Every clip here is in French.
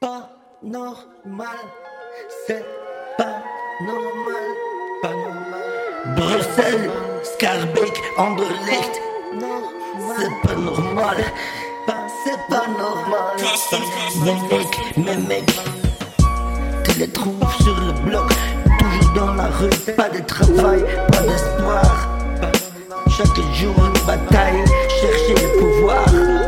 pas normal, c'est pas normal, pas normal. Bruxelles, Scarbeck, Anderlecht, c'est pas normal, c'est pas normal. Mes mecs, mes mecs, tu les trouves sur le bloc, toujours dans la rue, pas de travail, pas d'espoir. Chaque jour une bataille, chercher le pouvoir.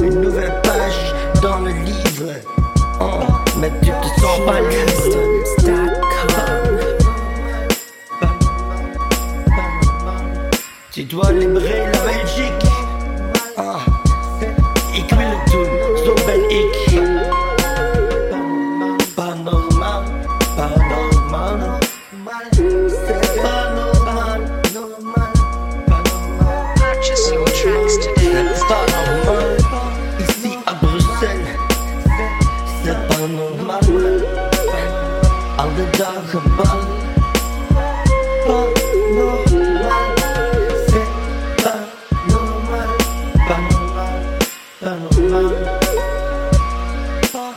Une nouvelle page dans le livre. Mais tu te sens pas libre. Tu dois libérer la Belgique. Ah, ik wil het doen, zo ben ik. Pas normal, Alle dagen bal. Pas normal. C'est pas normal. Pas normal. Pas normal. Pas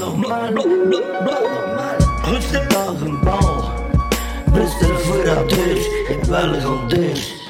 normal. Brussel par een bal. Brussel voor de deur. Ik wil er al deur.